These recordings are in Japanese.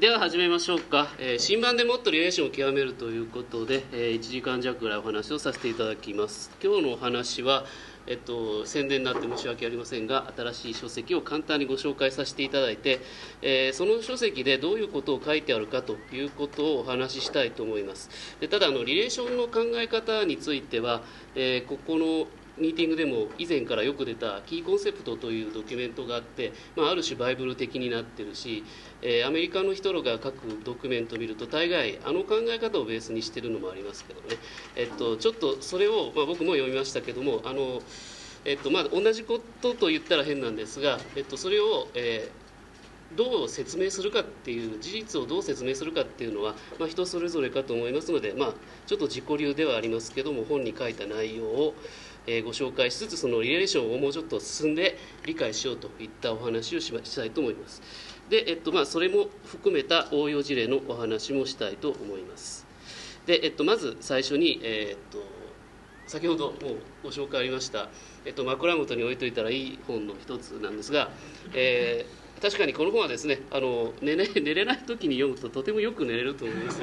では始めましょうか、えー新版でもっとリレーションを極めるということで、えー1時間弱ぐらいお話をさせていただきます。今日のお話は、えっと、宣伝になって申し訳ありませんが新しい書籍を簡単にご紹介させていただいて、えーその書籍でどういうことを書いてあるかということをお話ししたいと思います。でただあのリレーションの考え方については、えここのミーティングでも以前からよく出たキーコンセプトというドキュメントがあって、まあ、ある種バイブル的になってるし、えーアメリカの人が書くドキュメントを見ると大概あの考え方をベースにしてるのもありますけどね、えっと、ちょっとそれを、まあ、僕も読みましたけどもあの、えっとまあ、同じことと言ったら変なんですが、えっと、それを、えーどう説明するかっていう事実をどう説明するかっていうのは、まあ、人それぞれかと思いますので、まあ、ちょっと自己流ではありますけども本に書いた内容を、えーご紹介しつつそのリレーションをもうちょっと進んで理解しようといったお話をししたいと思います。で、えっとまあ、それも含めた応用事例のお話もしたいと思います。で、えっと、まず最初に、えっと先ほどもうご紹介ありました、えっと、枕元に置いといたらいい本の一つなんですが、えー確かにこの本はですねあの寝れ 寝れない時に読むととてもよく寝れると思います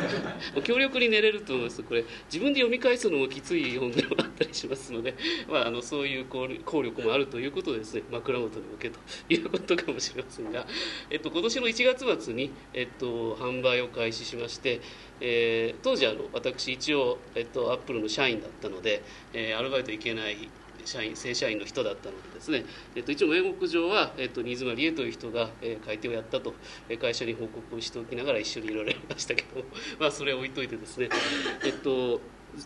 強力に寝れると思います。これ自分で読み返すのもきつい本でもあったりしますので、まあ、あのそういう効効力もあるということでですね。枕元に置けということかもしれませんが、えっと、今年の1月末に、えっと、販売を開始しまして、えー当時あの私一応、えっと、アップルの社員だったので、えーアルバイト行けない社員正社員の人だったのでですね、えっと、一応名目上は、えっと、新妻理恵という人が、えー買い手をやったと、えー会社に報告をしておきながら一緒にいろいろやりましたけども、まあ、それは置いといてですね、えっと、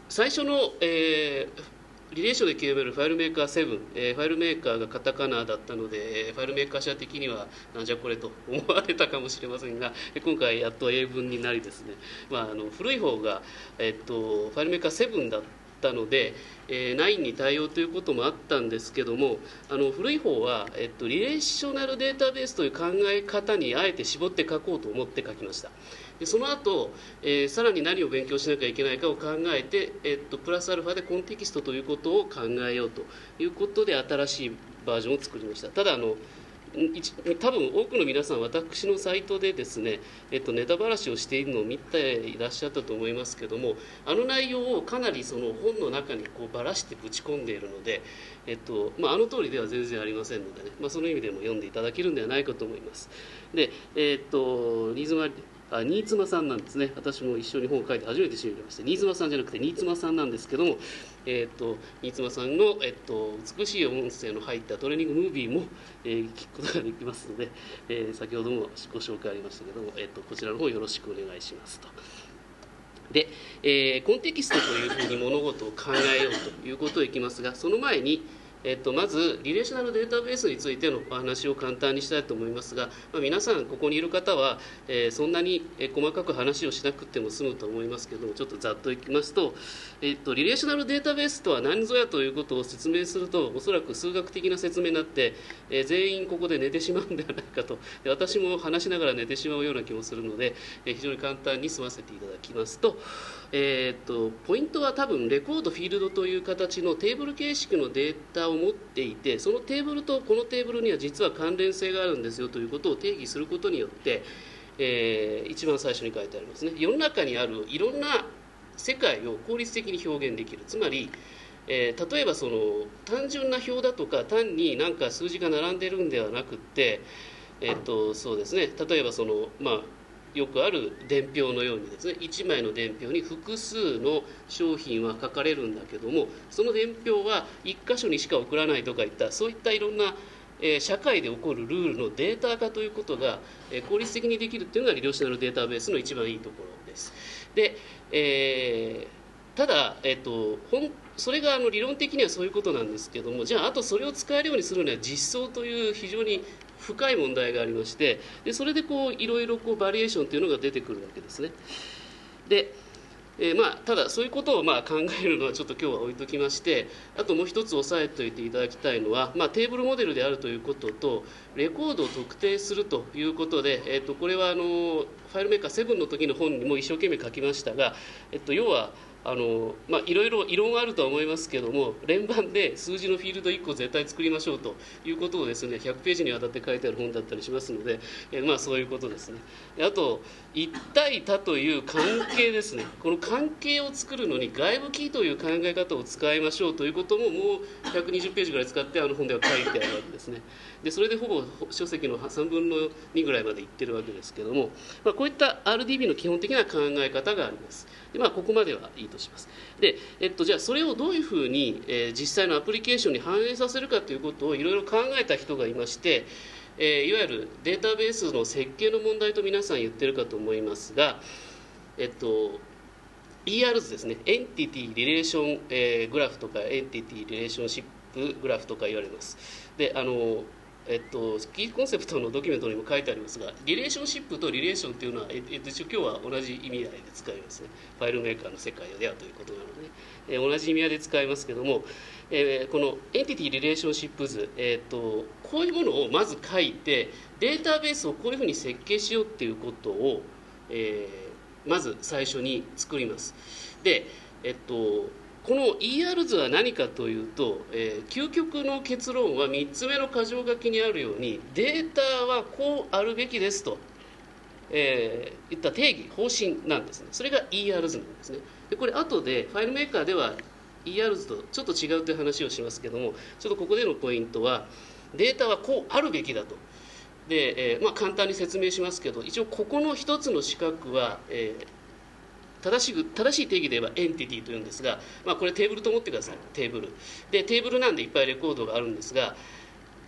最初の、えーリレーションで極めるファイルメーカー7、えーファイルメーカーがカタカナだったので、えーファイルメーカー社的にはなんじゃこれと思われたかもしれませんが、今回やっと英文になりですね、まあ、あの古い方が、えっと、ファイルメーカー7だったたので、えー9に対応ということもあったんですけどもあの古い方は、えっと、リレーショナルデータベースという考え方にあえて絞って書こうと思って書きました。でその後、えーさらに何を勉強しなきゃいけないかを考えて、えっと、プラスアルファでコンテキストということを考えようということで新しいバージョンを作りました。ただあの多分多くの皆さん私のサイトでですね、えっと、ネタばらしをしているのを見ていらっしゃったと思いますけどもあの内容をかなりその本の中にこうばらしてぶち込んでいるので、えっとまあ、あの通りでは全然ありませんのでね、まあ、その意味でも読んでいただけるんではないかと思います。でえっと新妻あ新妻さんなんですね私も一緒に本を書いて初めて知りました新妻さんじゃなくて新妻さんなんですけども、えっと新妻さんの、えっと美しい音声の入ったトレーニングムービーも、えー聞くことができますので、えー先ほどもご紹介ありましたけども、えっとこちらの方よろしくお願いしますと。で、えーコンテキストというふうに物事を考えようということをいきますがその前に、えっと、まずリレーショナルデータベースについてのお話を簡単にしたいと思いますが、まあ、皆さんここにいる方は、えーそんなに細かく話をしなくても済むと思いますけどもちょっとざっといきますと、えっと、リレーショナルデータベースとは何ぞやということを説明するとおそらく数学的な説明になって、えー全員ここで寝てしまうんではないかと。で私も話しながら寝てしまうような気もするので、えー非常に簡単に済ませていただきますと,、えーっとポイントは多分レコードフィールドという形のテーブル形式のデータを持っていてそのテーブルとこのテーブルには実は関連性があるんですよということを定義することによって、えー一番最初に書いてありますね。世の中にあるいろんな世界を効率的に表現できる。つまりえー例えばその単純な表だとか単になんか数字が並んでるんではなくて、えっとそうですね。例えばそのまあよくある伝票のようにですね1枚の伝票に複数の商品は書かれるんだけどもその伝票は1箇所にしか送らないとかいったそういったいろんなえー社会で起こるルールのデータ化ということが、えー効率的にできるというのがリレーショナルデータベースの一番いいところです。で、えーただ、えっと、ほんそれがあの理論的にはそういうことなんですけどもじゃああとそれを使えるようにするには実装という非常に深い問題がありましてでそれでこういろいろこうバリエーションというのが出てくるわけですね。でえーまあ、ただそういうことをまあ考えるのはちょっと今日は置いときましてあともう一つ押さえておいていただきたいのは、まあ、テーブルモデルであるということとレコードを特定するということで、えー、とこれはあのファイルメーカー7の時の本にも一生懸命書きましたが、えっと、要はあのまあ、いろいろ異論はあるとは思いますけども連番で数字のフィールド1個絶対作りましょうということをですね100ページにわたって書いてある本だったりしますので、えまあ、そういうことですね。あと一対多という関係ですね。この関係を作るのに外部キーという考え方を使いましょうということももう120ページぐらい使ってあの本では書いてあるわけですね。でそれでほぼ書籍の3分の2ぐらいまでいってるわけですけども、まあ、こういった RDB の基本的な考え方があります。で、まあ、ここまではいいとします。で、えっと、じゃあそれをどういうふうに、えー、実際のアプリケーションに反映させるかということをいろいろ考えた人がいましてえー、いわゆるデータベースの設計の問題と皆さん言ってるかと思いますが、えっと、 ER図 ですね、エンティティ・リレーション、えー、グラフとか、エンティティ・リレーションシップグラフとか言われます。であのえっと、キーコンセプトのドキュメントにも書いてありますがリレーションシップとリレーションというのは、えっと、一応今日は同じ意味合いで使いますね。 FileMakerの世界ではということなので、えー、同じ意味合いで使いますけども、えー、このエンティティ・リレーションシップ図、えーと、こういうものをまず書いてデータベースをこういうふうに設計しようっていうことを、えー、まず最初に作ります。でえっとこの ER 図は何かというと、えー、究極の結論は3つ目の箇条書きにあるようにデータはこうあるべきですと、えー、言った定義方針なんですね。それが ER 図なんですね。でこれ後でファイルメーカーでは ER 図とちょっと違うという話をしますけどもちょっとここでのポイントはデータはこうあるべきだと。で、えー、まあ、簡単に説明しますけど一応ここの1つの四角は、えー正しく正しい定義で言えばエンティティというんですが、まあ、これテーブルと思ってください。テーブル。でテーブルなんでいっぱいレコードがあるんですが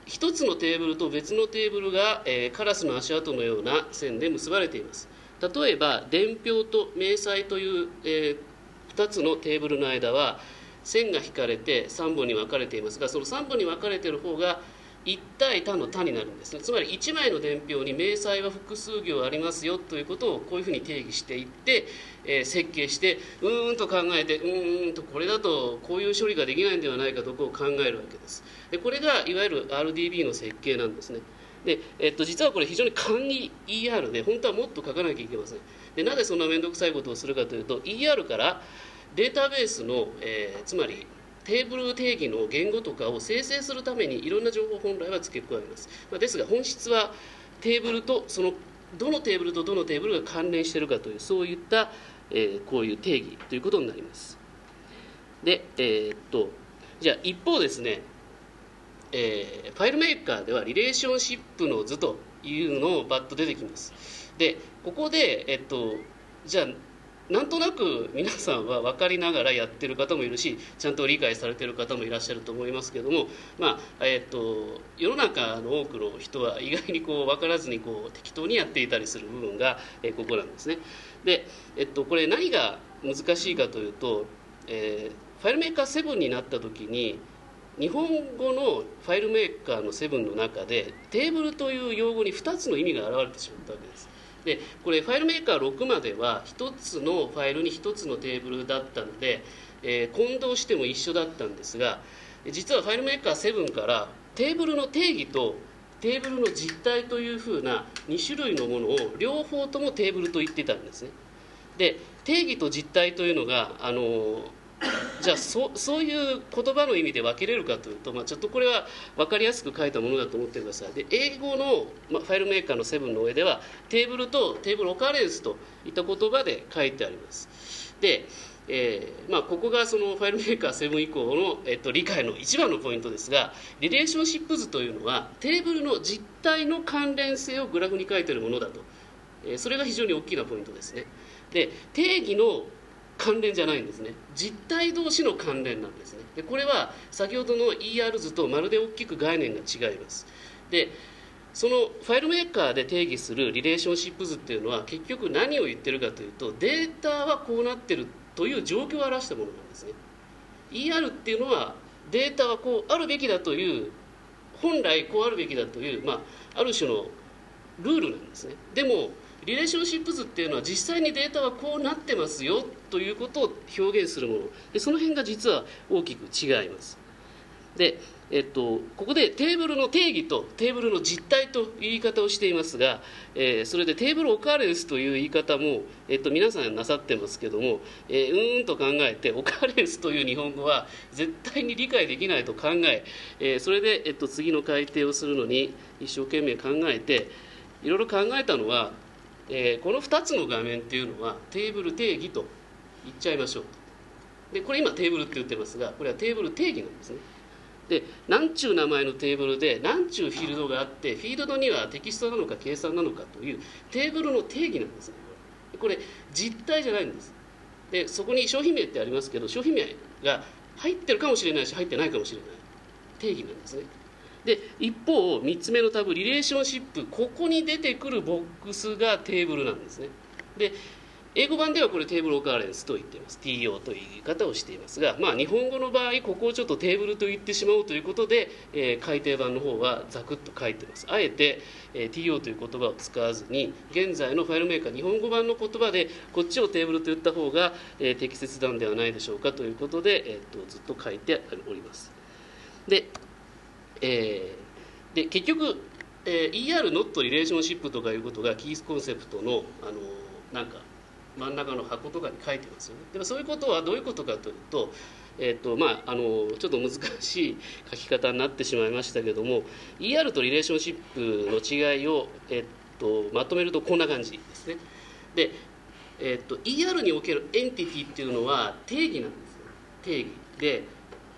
一つのテーブルと別のテーブルが、えー、カラスの足跡のような線で結ばれています。例えば伝票と明細という、えー、2つのテーブルの間は線が引かれて3本に分かれていますがその3本に分かれている方が1対他の他になるんですね。つまり1枚の伝票に明細は複数行ありますよということをこういうふうに定義していって、えー、設計してうーんと考えてうーんとこれだとこういう処理ができないんではないかとこう考えるわけです。でこれがいわゆる RDB の設計なんですね。で、えっと、実はこれ非常に簡易 ER で本当はもっと書かなきゃいけません。でなぜそんな面倒くさいことをするかというと ER からデータベースの、えー、つまりテーブル定義の言語とかを生成するためにいろんな情報を本来は付け加えます、まあ、ですが本質はテーブルとそのどのテーブルとどのテーブルが関連しているかというそういった、えー、こういう定義ということになります。でえー、っとじゃあ一方ですね、えー、ファイルメーカーではリレーションシップの図というのをバッと出てきます。でここで、えっと、じゃあなんとなく皆さんは分かりながらやってる方もいるしちゃんと理解されてる方もいらっしゃると思いますけども、まあえーと、世の中の多くの人は意外にこう分からずにこう適当にやっていたりする部分が、えー、ここなんですね。で、えっと、これ何が難しいかというと、えー、ファイルメーカー7になった時に日本語のファイルメーカーの7の中でテーブルという用語に2つの意味が現れてしまったわけです。でこれファイルメーカー6までは1つのファイルに1つのテーブルだったので、えー、混同しても一緒だったんですが実はファイルメーカー7からテーブルの定義とテーブルの実態というふうな2種類のものを両方ともテーブルと言ってたんですね。で定義と実態というのがあの じゃあそそういう言葉の意味で分けれるかというと、まあ、ちょっとこれは分かりやすく書いたものだと思ってください。で英語の、まあ、ファイルメーカーの7の上ではテーブルとテーブルオカレンスといった言葉で書いてあります。で、えーまあ、ここがそのファイルメーカー7以降の、えっと、理解の一番のポイントですがリレーションシップ図というのはテーブルの実態の関連性をグラフに書いているものだと、えー、それが非常に大きなポイントですね。で定義の関連じゃないんですね。実体同士の関連なんですね。でこれは先ほどの ER 図とまるで大きく概念が違います。でそのファイルメーカーで定義するリレーションシップ図っていうのは結局何を言ってるかというとデータはこうなってるという状況を表したものなんですね。ER っていうのはデータはこうあるべきだという本来こうあるべきだという、まあ、ある種のルールなんですね。でもリレーションシップ図っていうのは実際にデータはこうなってますよということを表現するもの。でその辺が実は大きく違います。でえっと、ここでテーブルの定義とテーブルの実態という言い方をしていますが、えー、それでテーブルオカーレンスという言い方も、えっと、皆さんなさってますけども、えー、うーんと考えてオカーレンスという日本語は 絶対に理解できないと考ええー、それで、えっと、次の改定をするのに一生懸命考えていろいろ考えたのは、えー、この2つの画面っていうのはテーブル定義と言っちゃいましょう。でこれ今テーブルって言ってますがこれはテーブル定義なんですね。で何ちゅう名前のテーブルで何ちゅうフィールドがあってフィールドにはテキストなのか計算なのかというテーブルの定義なんですね。これ実体じゃないんです。でそこに商品名ってありますけど商品名が入ってるかもしれないし入ってないかもしれない。定義なんですね。で一方3つ目のタブリレーションシップここに出てくるボックスがテーブルなんですね。で英語版ではこれテーブルオカーレンスと言っています。TO という言い方をしていますが、まあ、日本語の場合ここをちょっとテーブルと言ってしまおうということで、えー、改訂版の方はザクッと書いてます。あえて、えー、TO という言葉を使わずに現在のファイルメーカー日本語版の言葉でこっちをテーブルと言った方が、えー、適切なんではないでしょうかということで、えーと、とずっと書いております。で,、えー、で結局、えー、ER ノットリレーションシップとかいうことがキースコンセプトのあのなんか真ん中の箱とかに書いてますよね。でもそういうことはどういうことかというと,、えーとまあ、あのちょっと難しい書き方になってしまいましたけども ER とリレーションシップの違いを、えーと、まとめるとこんな感じですね。で、えーと、ER におけるエンティティっていうのは定義なんですよ。定義。で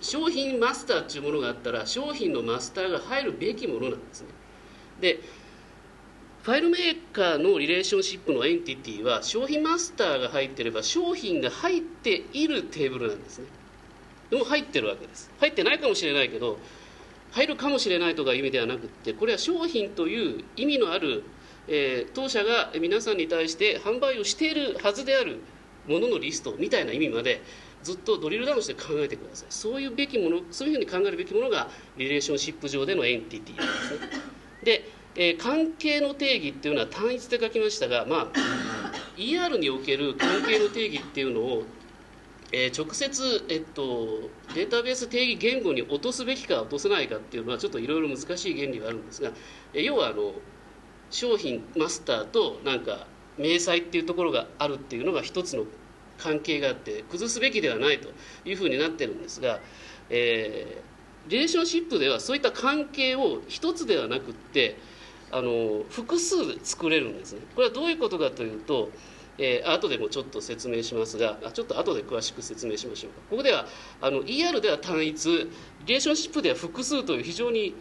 商品マスターっていうものがあったら商品のマスターが入るべきものなんですね。で FileMakerのリレーションシップのエンティティは商品マスターが入ってれば商品が入っているテーブルなんですね。でも入ってるわけです。入ってないかもしれないけど入るかもしれないとかいう意味ではなくってこれは商品という意味のある、えー、当社が皆さんに対して販売をしているはずであるもののリストみたいな意味までずっとドリルダウンして考えてください。そういうべきものそういうふうに考えるべきものがリレーションシップ上でのエンティティなんですね。でえー、関係の定義っていうのは単一で書きましたが、まあ、ER における関係の定義っていうのを、えー、直接、えっと、データベース定義言語に落とすべきか落とせないかっていうのはちょっといろいろ難しい原理があるんですが、えー、要はあの商品マスターとなんか明細っていうところがあるっていうのが一つの関係があって崩すべきではないというふうになってるんですが、えー、リレーションシップではそういった関係を一つではなくってあの複数作れるんですね。これはどういうことかというと、えー、後でもちょっと説明しますがちょっと後で詳しく説明しましょうか。ここではあの ER では単一リレーションシップでは複数という非常に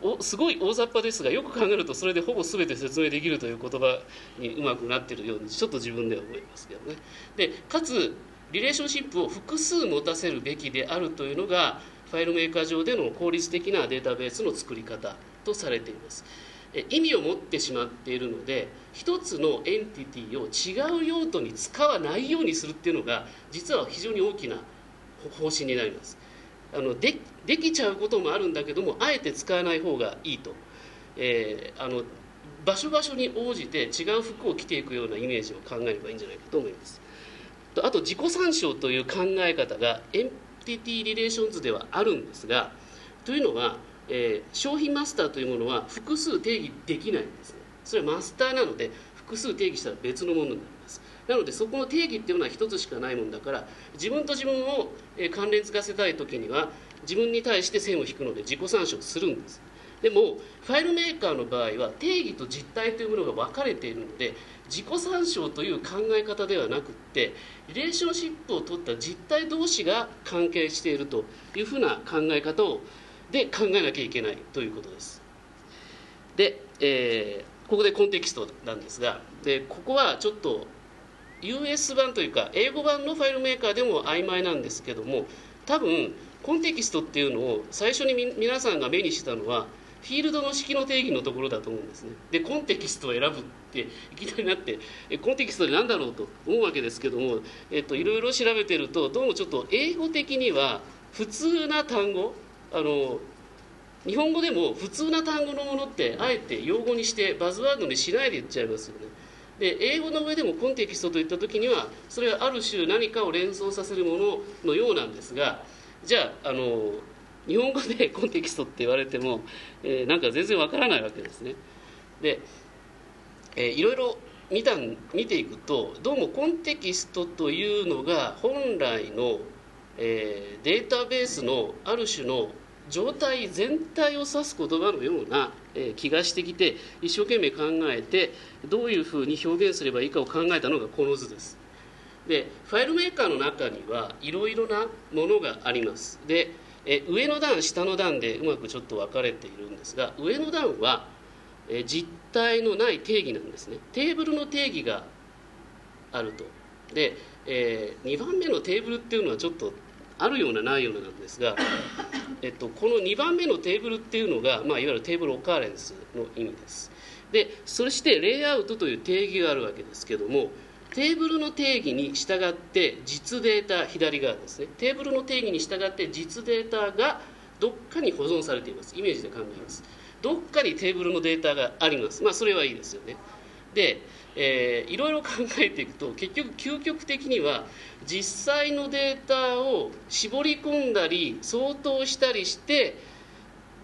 おすごい大雑把ですがよく考えるとそれでほぼ全て説明できるという言葉にうまくなってるようにちょっと自分では思いますけどね。でかつリレーションシップを複数持たせるべきであるというのがファイルメーカー上での効率的なデータベースの作り方とされています。意味を持ってしまっているので一つのエンティティを違う用途に使わないようにするっていうのが実は非常に大きな方針になります。あのでできちゃうこともあるんだけどもあえて使わない方がいいと、えー、あの場所場所に応じて違う服を着ていくようなイメージを考えればいいんじゃないかと思います。あと自己参照という考え方がエンティティリレーション図ではあるんですがというのはえー、商品マスターというものは複数定義できないんですね。それはマスターなので複数定義したら別のものになりますなのでそこの定義っていうのは一つしかないもんだから自分と自分を関連付かせたい時には自分に対して線を引くので自己参照するんです。でもファイルメーカーの場合は定義と実態というものが分かれているので自己参照という考え方ではなくってリレーションシップを取った実態同士が関係しているというふうな考え方をで考えなきゃいけないということです。で、えー、ここでコンテキストなんですがでここはちょっと US 版というか英語版のファイルメーカーでも曖昧なんですけども多分コンテキストっていうのを最初に皆さんが目にしたのはフィールドの式の定義のところだと思うんですね。でコンテキストを選ぶっていきなりなってコンテキストで何だろうと思うわけですけども、えっと、いろいろ調べてるとどうもちょっと英語的には普通な単語あの日本語でも普通な単語のものってあえて用語にしてバズワードにしないで言っちゃいますよね。で英語の上でもコンテキストといった時にはそれはある種何かを連想させるもののようなんですがじゃああの日本語でコンテキストって言われても、えー、なんか全然わからないわけですね。で、えー、いろいろ見た見ていくとどうもコンテキストというのが本来の、えー、データベースのある種の状態全体を指す言葉のような、気がしてきて一生懸命考えてどういうふうに表現すればいいかを考えたのがこの図です。でファイルメーカーの中にはいろいろなものがあります。でえ上の段下の段でうまくちょっと分かれているんですが上の段はえ実体のない定義なんですね。テーブルの定義があると。で、え、2番目のテーブルっていうのはちょっとあるようなないようななんですが、えっと、この2番目のテーブルっていうのが、まあ、いわゆるテーブルオカーレンスの意味です。でそしてレイアウトという定義があるわけですけどもテーブルの定義に従って実データ左側ですね。テーブルの定義に従って実データがどっかに保存されています。イメージで考えます。どっかにテーブルのデータがあります。まあそれはいいですよね。で、えー、いろいろ考えていくと結局究極的には実際のデータを絞り込んだり相当したりして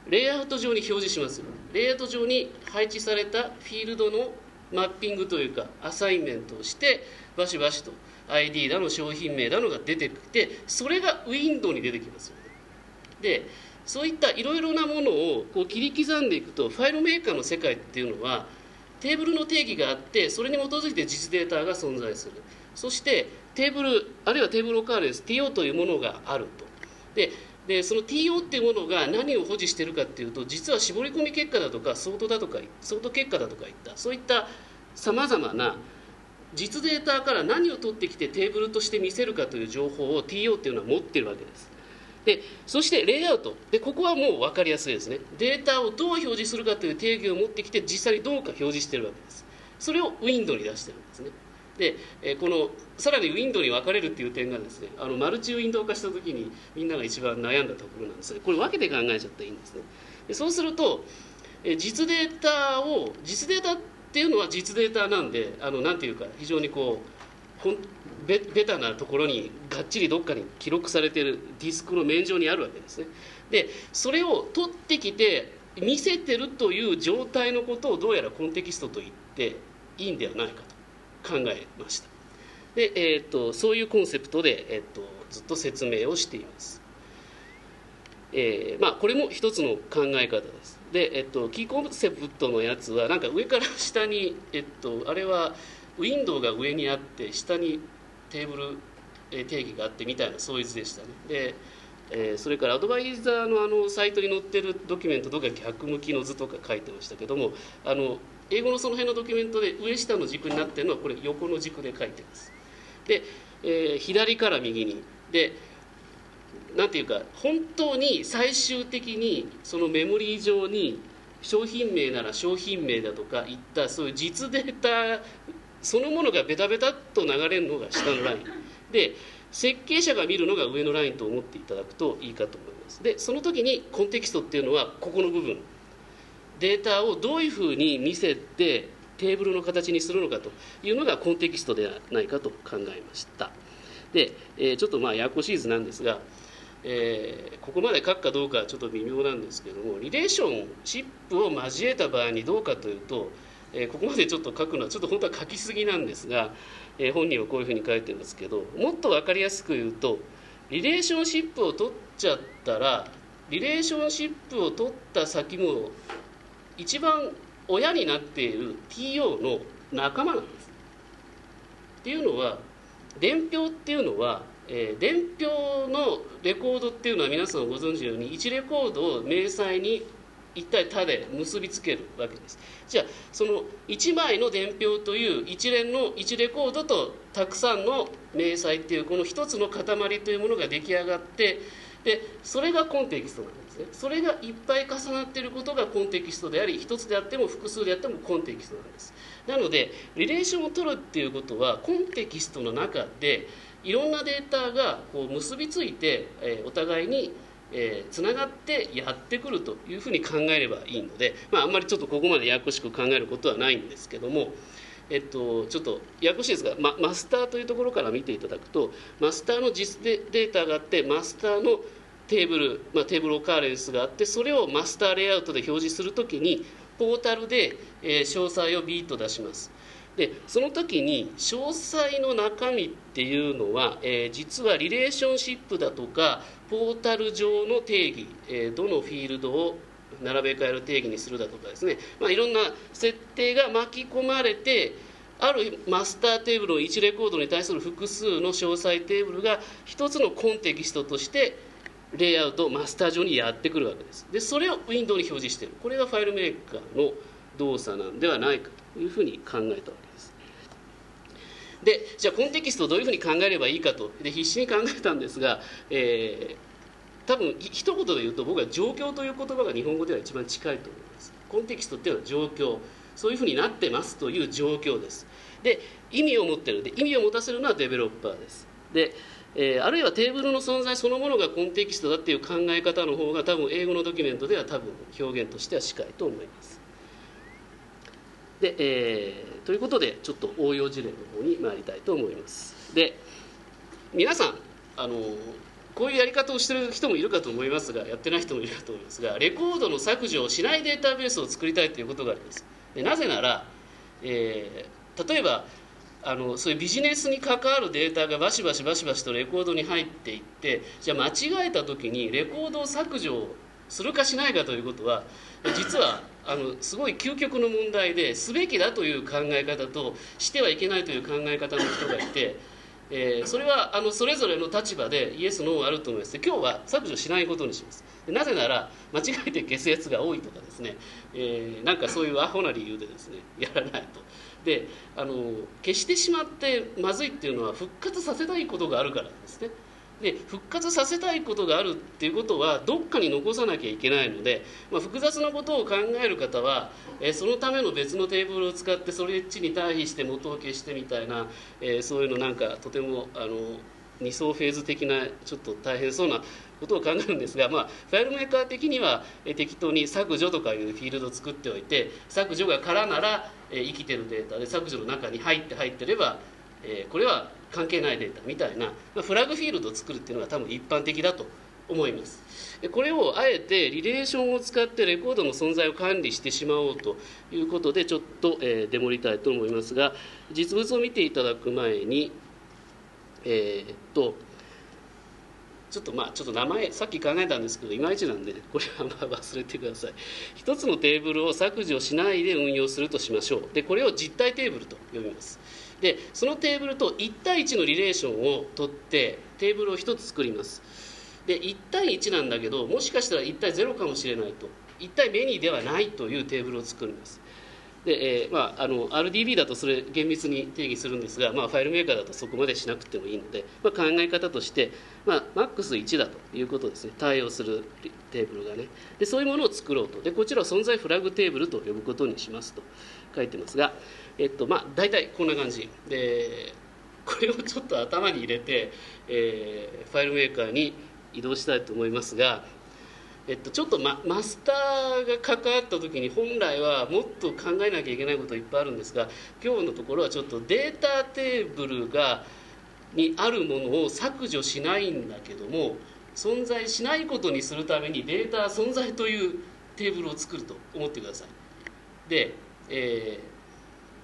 レイアウト上に表示しますレイアウト上に配置されたフィールドのマッピングというかアサインメントをしてバシバシと ID だの商品名だのが出てきてそれがウィンドウに出てきますよね。でそういったいろいろなものをこう切り刻んでいくとファイルメーカーの世界っていうのはテーブルの定義があってそれに基づいて実データが存在する。そしてテーブルあるいはテーブルオカーレンス TO というものがあると。ででその TO っていうものが何を保持してるかっていうと実は絞り込み結果だとかソートだとかソート結果だとかいった。そういったさまざまな実データから何を取ってきてテーブルとして見せるかという情報を TO っていうのは持ってるわけです。でそしてレイアウト。でここはもう分かりやすいですね。データをどう表示するかという定義を持ってきて実際にどうか表示してるわけです。それをウィンドウに出してるんですね。で、えこのさらにウィンドウに分かれるっていう点がですねあのマルチウィンドウ化した時にみんなが一番悩んだところなんです。がこれ分けて考えちゃったらいいんですね。でそうすると、え実データを実データっていうのは実データなんであのなんていうか非常にこうベベタなところにがっちりどっかに記録されてるディスクの面上にあるわけですね。でそれを取ってきて見せてるという状態のことをどうやらコンテキストと言っていいんではないかと考えました。で、えーと、そういうコンセプトで、えーと、ずっと説明をしています、えー、まあ、これも一つの考え方です。で、えーと、キーコンセプトのやつはなんか上から下に、えっと、あれはウィンドウが上にあって下にテーブル定義があってみたいなそういう図でしたね。で、えー、それからアドバイザーのあのサイトに載ってるドキュメントとか逆向きの図とか書いてましたけどもあの英語のその辺のドキュメントで上下の軸になってるのはこれ横の軸で書いてます。で、えー、左から右に。でなんていうか本当に最終的にそのメモリー上に商品名なら商品名だとかいったそういう実データそのものがベタベタっと流れるのが下のライン。で設計者が見るのが上のラインと思っていただくといいかと思います。でその時にコンテキストっていうのはここの部分。データをどういうふうに見せてテーブルの形にするのかというのがコンテキストではないかと考えました。で、えー、ちょっとまあややこしい図なんですが、えー、ここまで書くかどうかはちょっと微妙なんですけどもリレーションシップを交えた場合にどうかというとえー、ここまでちょっと書くのはちょっと本当は書きすぎなんですが、えー、本人はこういうふうに書いてますけどもっと分かりやすく言うとリレーションシップを取っちゃったらリレーションシップを取った先も一番親になっている TO の仲間なんです。っていうのは伝票っていうのは、えー、伝票のレコードっていうのは皆さんご存知のように1レコードを明細に一体他で結びつけるわけです。じゃあその1枚の伝票という一連の1レコードとたくさんの明細っていうこの一つの塊というものが出来上がってでそれがコンテキストなんですね。それがいっぱい重なっていることがコンテキストであり一つであっても複数であってもコンテキストなんです。なのでリレーションを取るっていうことはコンテキストの中でいろんなデータがこう結びついて、えー、お互いにえー、つながってやってくるというふうに考えればいいので、まあ、あんまりちょっとここまでややこしく考えることはないんですけども、えっと、ちょっとややこしいですが、ま、マスターというところから見ていただくとマスターの実データがあってマスターのテーブル、まあ、テーブルオカーレンスがあってそれをマスターレイアウトで表示するときにポータルで、えー、詳細をビート出します。でその時に詳細の中身っていうのは、えー、実はリレーションシップだとかポータル上の定義、え、どのフィールドを並べ替える定義にするだとかですね、まあ、いろんな設定が巻き込まれてあるマスターテーブルの1レコードに対する複数の詳細テーブルが一つのコンテキストとしてレイアウトをマスター上にやってくるわけです。でそれをウィンドウに表示している。これがファイルメーカーの動作なんではないかというふうに考えたわけです。でじゃあコンテキストをどういうふうに考えればいいかと。で必死に考えたんですが、えー、多分一言で言うと僕は状況という言葉が日本語では一番近いと思います。コンテキストっていうのは状況。そういうふうになってますという状況です。で意味を持ってる。で意味を持たせるのはデベロッパーです。で、えー、あるいはテーブルの存在そのものがコンテキストだっていう考え方の方が多分英語のドキュメントでは多分表現としては近いと思います。で、えー、ということでちょっと応用事例の方に参りたいと思います。で皆さんあのこういうやり方をしてる人もいるかと思いますがやってない人もいるかと思いますがレコードの削除をしないデータベースを作りたいということがあります。でなぜなら、えー、例えばあのそういうビジネスに関わるデータがバシバシバシバシとレコードに入っていってじゃあ間違えた時にレコードを削除するかしないかということは実はあのすごい究極の問題ですべきだという考え方としてはいけないという考え方の人がいて。えー、それはあのそれぞれの立場でイエス・ノーがあると思います。で今日は削除しないことにします。なぜなら間違えて消すやつが多いとかですね、えー、なんかそういうアホな理由でですねやらないと。であの消してしまってまずいっていうのは復活させたいことがあるからですね。で復活させたいことがあるっていうことはどっかに残さなきゃいけないので、まあ、複雑なことを考える方は、え、そのための別のテーブルを使ってそれっちに対比して元を消してみたいな、えー、そういうのなんかとてもあの2層フェーズ的なちょっと大変そうなことを考えるんですが、まあ、ファイルメーカー的には、え、適当に削除とかいうフィールドを作っておいて削除が空なら、え、生きてるデータで削除の中に入って入ってれば、え、これは関係ないデータみたいな、ま、フラグフィールドを作るっていうのが多分一般的だと思います。これをあえてリレーションを使ってレコードの存在を管理してしまおうということでちょっと、えー、デモりたいと思いますが実物を見ていただく前にえー、っとちょっとまあちょっと名前さっき考えたんですけどいまいちなんでこれはまあ忘れてください。一つのテーブルを削除しないで運用するとしましょう。でこれを実体テーブルと呼びます。でそのテーブルと1対1のリレーションを取ってテーブルを1つ作ります。で1対1なんだけどもしかしたら1対0かもしれないと。1対メニーではないというテーブルを作ります。で、えーまあ、あの RDB だとそれ厳密に定義するんですが、まあ、ファイルメーカーだとそこまでしなくてもいいので、まあ、考え方として、まあ、MAX1 だということですね。対応するテーブルがね。でそういうものを作ろうと。でこちらを存在フラグテーブルと呼ぶことにしますと書いてますが、えっとまあ、大体こんな感じ。でこれをちょっと頭に入れて、えー、ファイルメーカーに移動したいと思いますがえっと、ちょっとママスターが関わった時に本来はもっと考えなきゃいけないこといっぱいあるんですが今日のところはちょっとデータテーブルがにあるものを削除しないんだけども存在しないことにするためにデータ存在というテーブルを作ると思ってください。で、えー、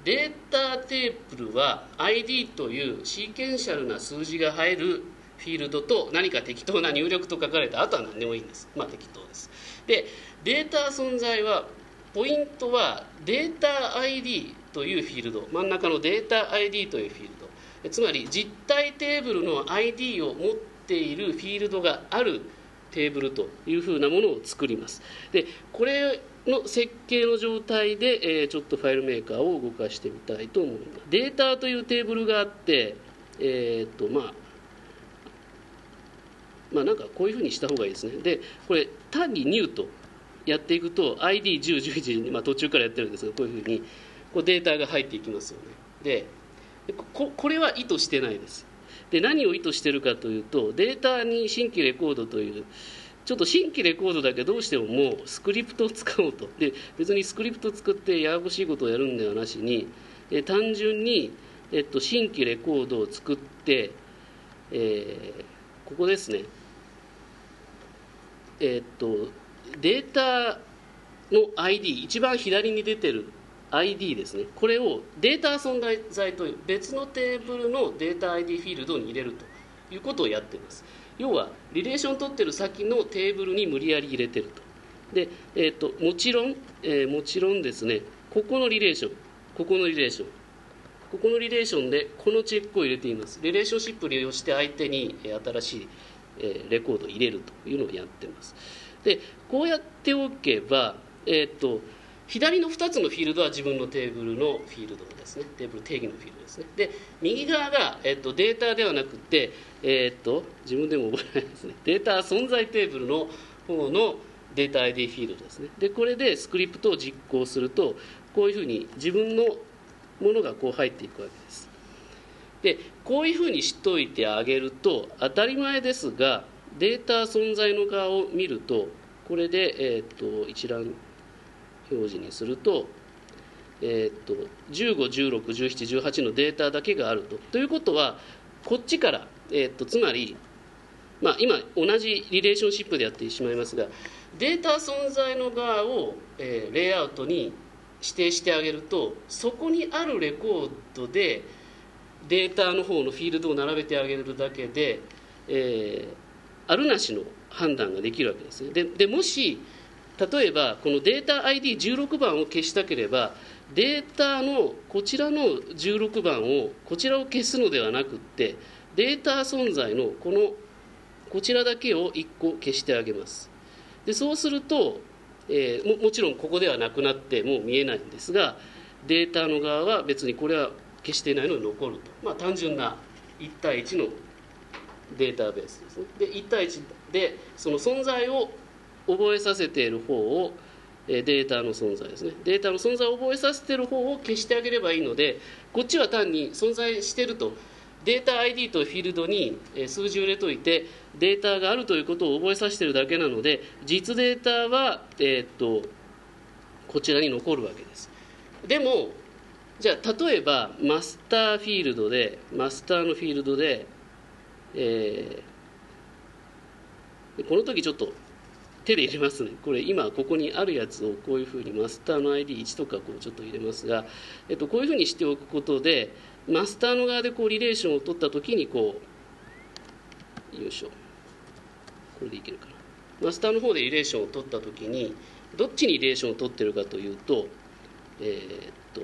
データテーブルは ID というシーケンシャルな数字が入るフィールドと何か適当な入力と書かれたあとは何でもいいんです。まあ適当です。でデータ存在はポイントはデータ ID というフィールド。真ん中のデータ ID というフィールド。つまり実体テーブルの ID を持っているフィールドがあるテーブルというふうなものを作ります。でこれの設計の状態で、えちょっとファイルメーカーを動かしてみたいと思います。データというテーブルがあってえー、っとまあまあ、なんかこういうふうにした方がいいですね。でこれ単に new とやっていくと ID1011 に、まあ、途中からやってるんですがこういうふうにこうデータが入っていきますよね。でここれは意図してないです。で何を意図してるかというとデータに新規レコードというちょっと新規レコードだけどうしてももうスクリプトを使おうと。で別にスクリプト作ってややこしいことをやるんではなしにえ単純に、えっと、新規レコードを作って、えー、ここですね。え、っとデータの ID 一番左に出てる ID ですね。これをデータ存在という別のテーブルのデータ ID フィールドに入れるということをやっています。要はリレーション取ってる先のテーブルに無理やり入れてると。で、えーと、もちろん、えー、もちろんですねここのリレーションここのリレーション。ここのリレーションでこのチェックを入れています。リレーションシップを利用して相手に新しいレコードを入れるというのをやってます。でこうやっておけば、えーと左の2つのフィールドは自分のテーブルのフィールドですね。テーブル定義のフィールドですね。で右側が、えっと、データではなくて、えっと自分でも覚えないですね。データ存在テーブルの方のデータ ID フィールドですね。でこれでスクリプトを実行するとこういうふうに自分のものがこう入っていくわけです。でこういうふうにしといてあげると当たり前ですがデータ存在の側を見るとこれで、えー、っと一覧表示にすると,、えー、っと15161718のデータだけがあると。ということはこっちから、えー、っとつまり、まあ、今同じリレーションシップでやってしまいますがデータ存在の側を、えー、レイアウトに指定してあげるとそこにあるレコードでデータの方のフィールドを並べてあげるだけで、えー、あるなしの判断ができるわけですね。ででもし例えばこのデータ ID16 番を消したければデータのこちらの16番をこちらを消すのではなくってデータ存在のこのこちらだけを1個消してあげます。でそうすると、えー、ももちろんここではなくなってもう見えないんですがデータの側は別にこれは消していないので残ると、まあ、単純な1対1のデータベースですね。で1対1でその存在を覚えさせている方をデータの存在ですね。データの存在を覚えさせている方を消してあげればいいのでこっちは単に存在してるとデータ ID とフィールドに数字を入れといてデータがあるということを覚えさせているだけなので実データは、えー、っとこちらに残るわけです。でもじゃあ例えばマスターフィールドでマスターのフィールドで、えー、この時ちょっと手で入れますね。これ今ここにあるやつをこういうふうにマスターの ID1 とかこうちょっと入れますが、えっと、こういうふうにしておくことでマスターの側でこうリレーションを取った時にこうよいしょ。これでいけるかな。マスターの方でリレーションを取った時にどっちにリレーションを取ってるかというとえー、っと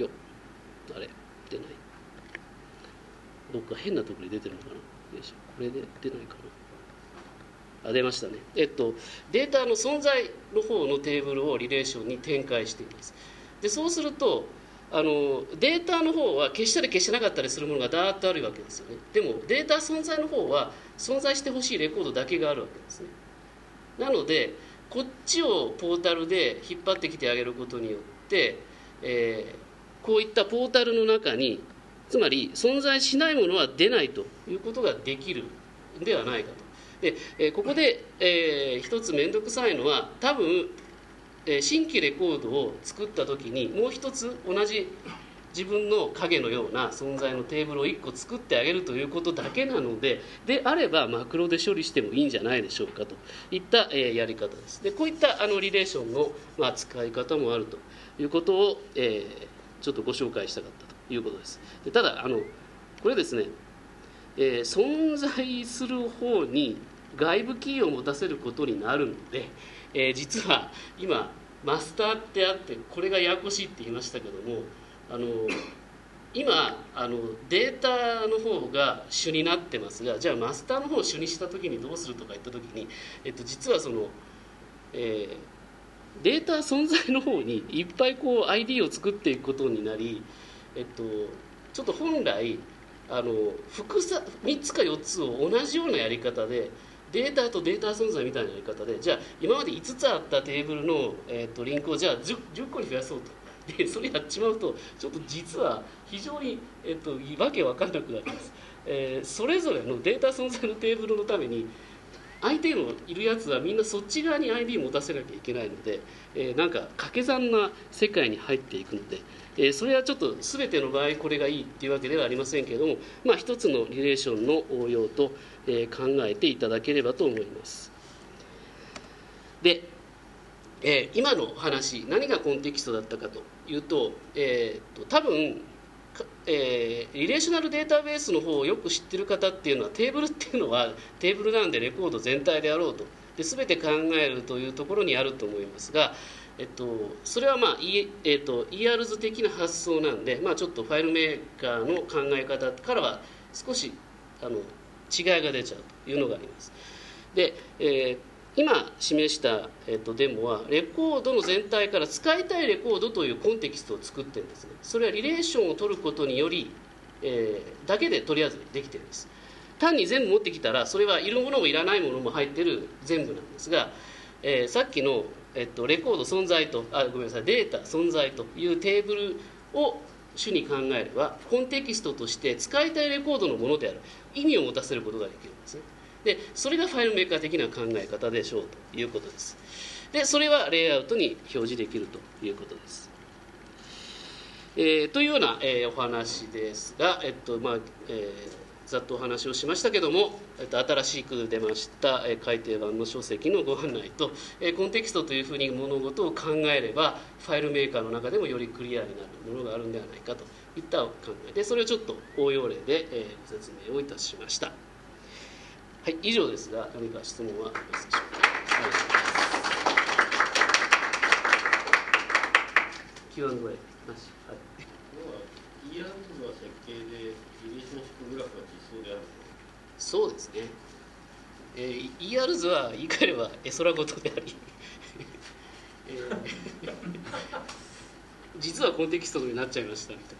よあれ出ない。どっか変なところに出てるのかな。よいしょ。これで出ないかな。あ出ましたね。えっとデータの存在の方のテーブルをリレーションに展開しています。でそうするとあのデータの方は消したり消してなかったりするものがダーッとあるわけですよね。でもデータ存在の方は存在してほしいレコードだけがあるわけですね。なのでこっちをポータルで引っ張ってきてあげることによって、えー、こういったポータルの中につまり存在しないものは出ないということができるんではないかと。で、えー、ここで、えー、一つ面倒くさいのは多分え新規レコードを作った時にもう一つ同じ自分の影のような存在のテーブルを1個作ってあげるということだけなのでであればマクロで処理してもいいんじゃないでしょうかと。いった、えやり方です。でこういったあのリレーションの、まあ、使い方もあるということを、えー、ちょっとご紹介したかったということです。でただあのこれですね、えー、存在する方に外部キーを持たせることになるのでえー、実は今マスターってあってこれがややこしいって言いましたけどもあの今あのデータの方が主になってますがじゃあマスターの方を主にした時にどうするとか言った時に、えっと、実はその、えー、データ存在の方にいっぱいこう ID を作っていくことになり、えっと、ちょっと本来あの複数3つか4つを同じようなやり方でデータとデータ存在みたいなやり方でじゃあ今まで5つあったテーブルの、えーと、リンクをじゃあ 10, 10, 個に増やそうと。でそれやっちまうとちょっと実は非常に、えーと、わけわかんなくなります、えー、それぞれのデータ存在のテーブルのために相手のいるやつはみんなそっち側に ID 持たせなきゃいけないので、えー、なんか掛け算な世界に入っていくので、えー、それはちょっと全ての場合これがいいっていうわけではありませんけれども、まあ、一つのリレーションの応用と、えー、考えていただければと思います。で、えー、今の話何がコンテキストだったかというと,、えーと、多分えー、リレーショナルデータベースの方をよく知ってる方っていうのはテーブルっていうのはテーブルなんでレコード全体であろうとで全て考えるというところにあると思いますが、えっと、それは、まあえっと、ERs 的な発想なんで、まあ、ちょっとファイルメーカーの考え方からは少しあの違いが出ちゃうというのがあります。で、えー今示した、えっと、デモはレコードの全体から使いたいレコードというコンテキストを作ってるんですねそれはリレーションを取ることにより、えー、だけでとりあえずできてるんです単に全部持ってきたらそれはいるものもいらないものも入ってる全部なんですが、えー、さっきの、えっと、レコード存在とあごめんなさいデータ存在というテーブルを主に考えればコンテキストとして使いたいレコードのものである。意味を持たせることができるんですね。でそれがファイルメーカー的な考え方でしょうということです。でそれはレイアウトに表示できるということです、えー、というような、えー、お話ですが、えっとまあえーざっとお話をしましたけども、えっと、新しく出ました、え改訂版の書籍のご案内と、えコンテキストというふうに物事を考えればファイルメーカーの中でもよりクリアになるものがあるんではないかといった考えでそれをちょっと応用例で、えご説明をいたしました。はい、以上ですが、何か質問はありますでしょうか？Q&A なし。はい。ER 図は設計でリレーションシップグラフが実装であるそうですね。えー、ER 図は言い換えれば絵空事であり、えー、実はコンテキストになっちゃいましたみたい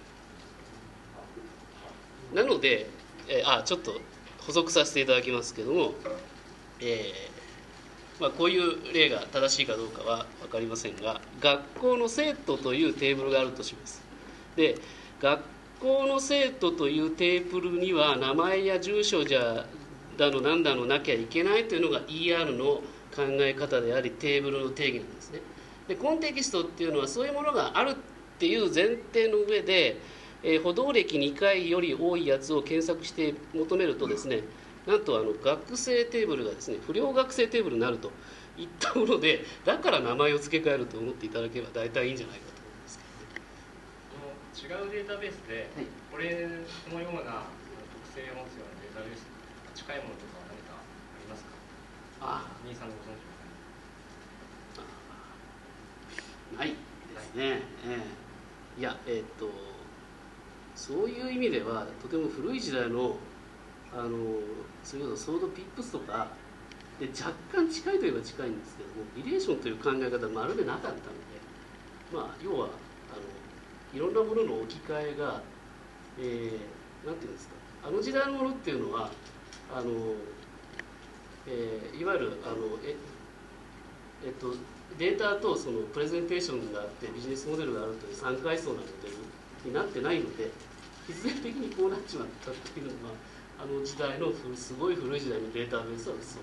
な。なので、えー、あちょっと補足させていただきますけども、えーまあ、こういう例が正しいかどうかは分かりませんが学校の生徒というテーブルがあるとしますで学校の生徒というテーブルには名前や住所じゃだの何だのなきゃいけないというのが ER の考え方でありテーブルの定義なんですね。でコンテキストっていうのはそういうものがあるっていう前提の上でえー、歩道歴2回より多いやつを検索して求めるとですねなんとあの学生テーブルがですね不良学生テーブルになるといったものでだから名前を付け替えると思っていただければ大体いいんじゃないか、違うデータベースで、これこのような特性を持つようなデータベース近いものとか何かありますか？あ。あ兄さんご存知ないですね、ええ、いやえー、っとそういう意味ではとても古い時代のあのそれこそソードピップスとかで若干近いといえば近いんですけどもリレーションという考え方はまるでなかったのでまあ要はいろんなものの置き換えがえー、なんていうんですか。あの時代のものっていうのはあの、えー、いわゆるあのええっとデータとそのプレゼンテーションがあってビジネスモデルがあるという3階層なモデルになってないので必然的にこうなっちまったっていうのはあの時代のすごい古い時代のデータベースはそうです。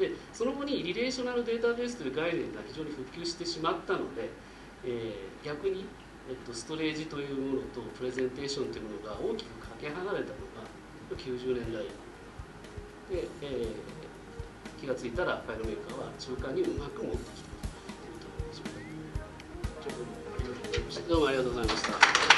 でその後にリレーショナルデータベースという概念が非常に普及してしまったので、えー、逆に、えっと、ストレージというものとプレゼンテーションというものが大きくかけ離れたのが90年代で、えー、気が付いたらファイルメーカーは中間にうまく持ってきたというところでしょうどうもありがとうございました。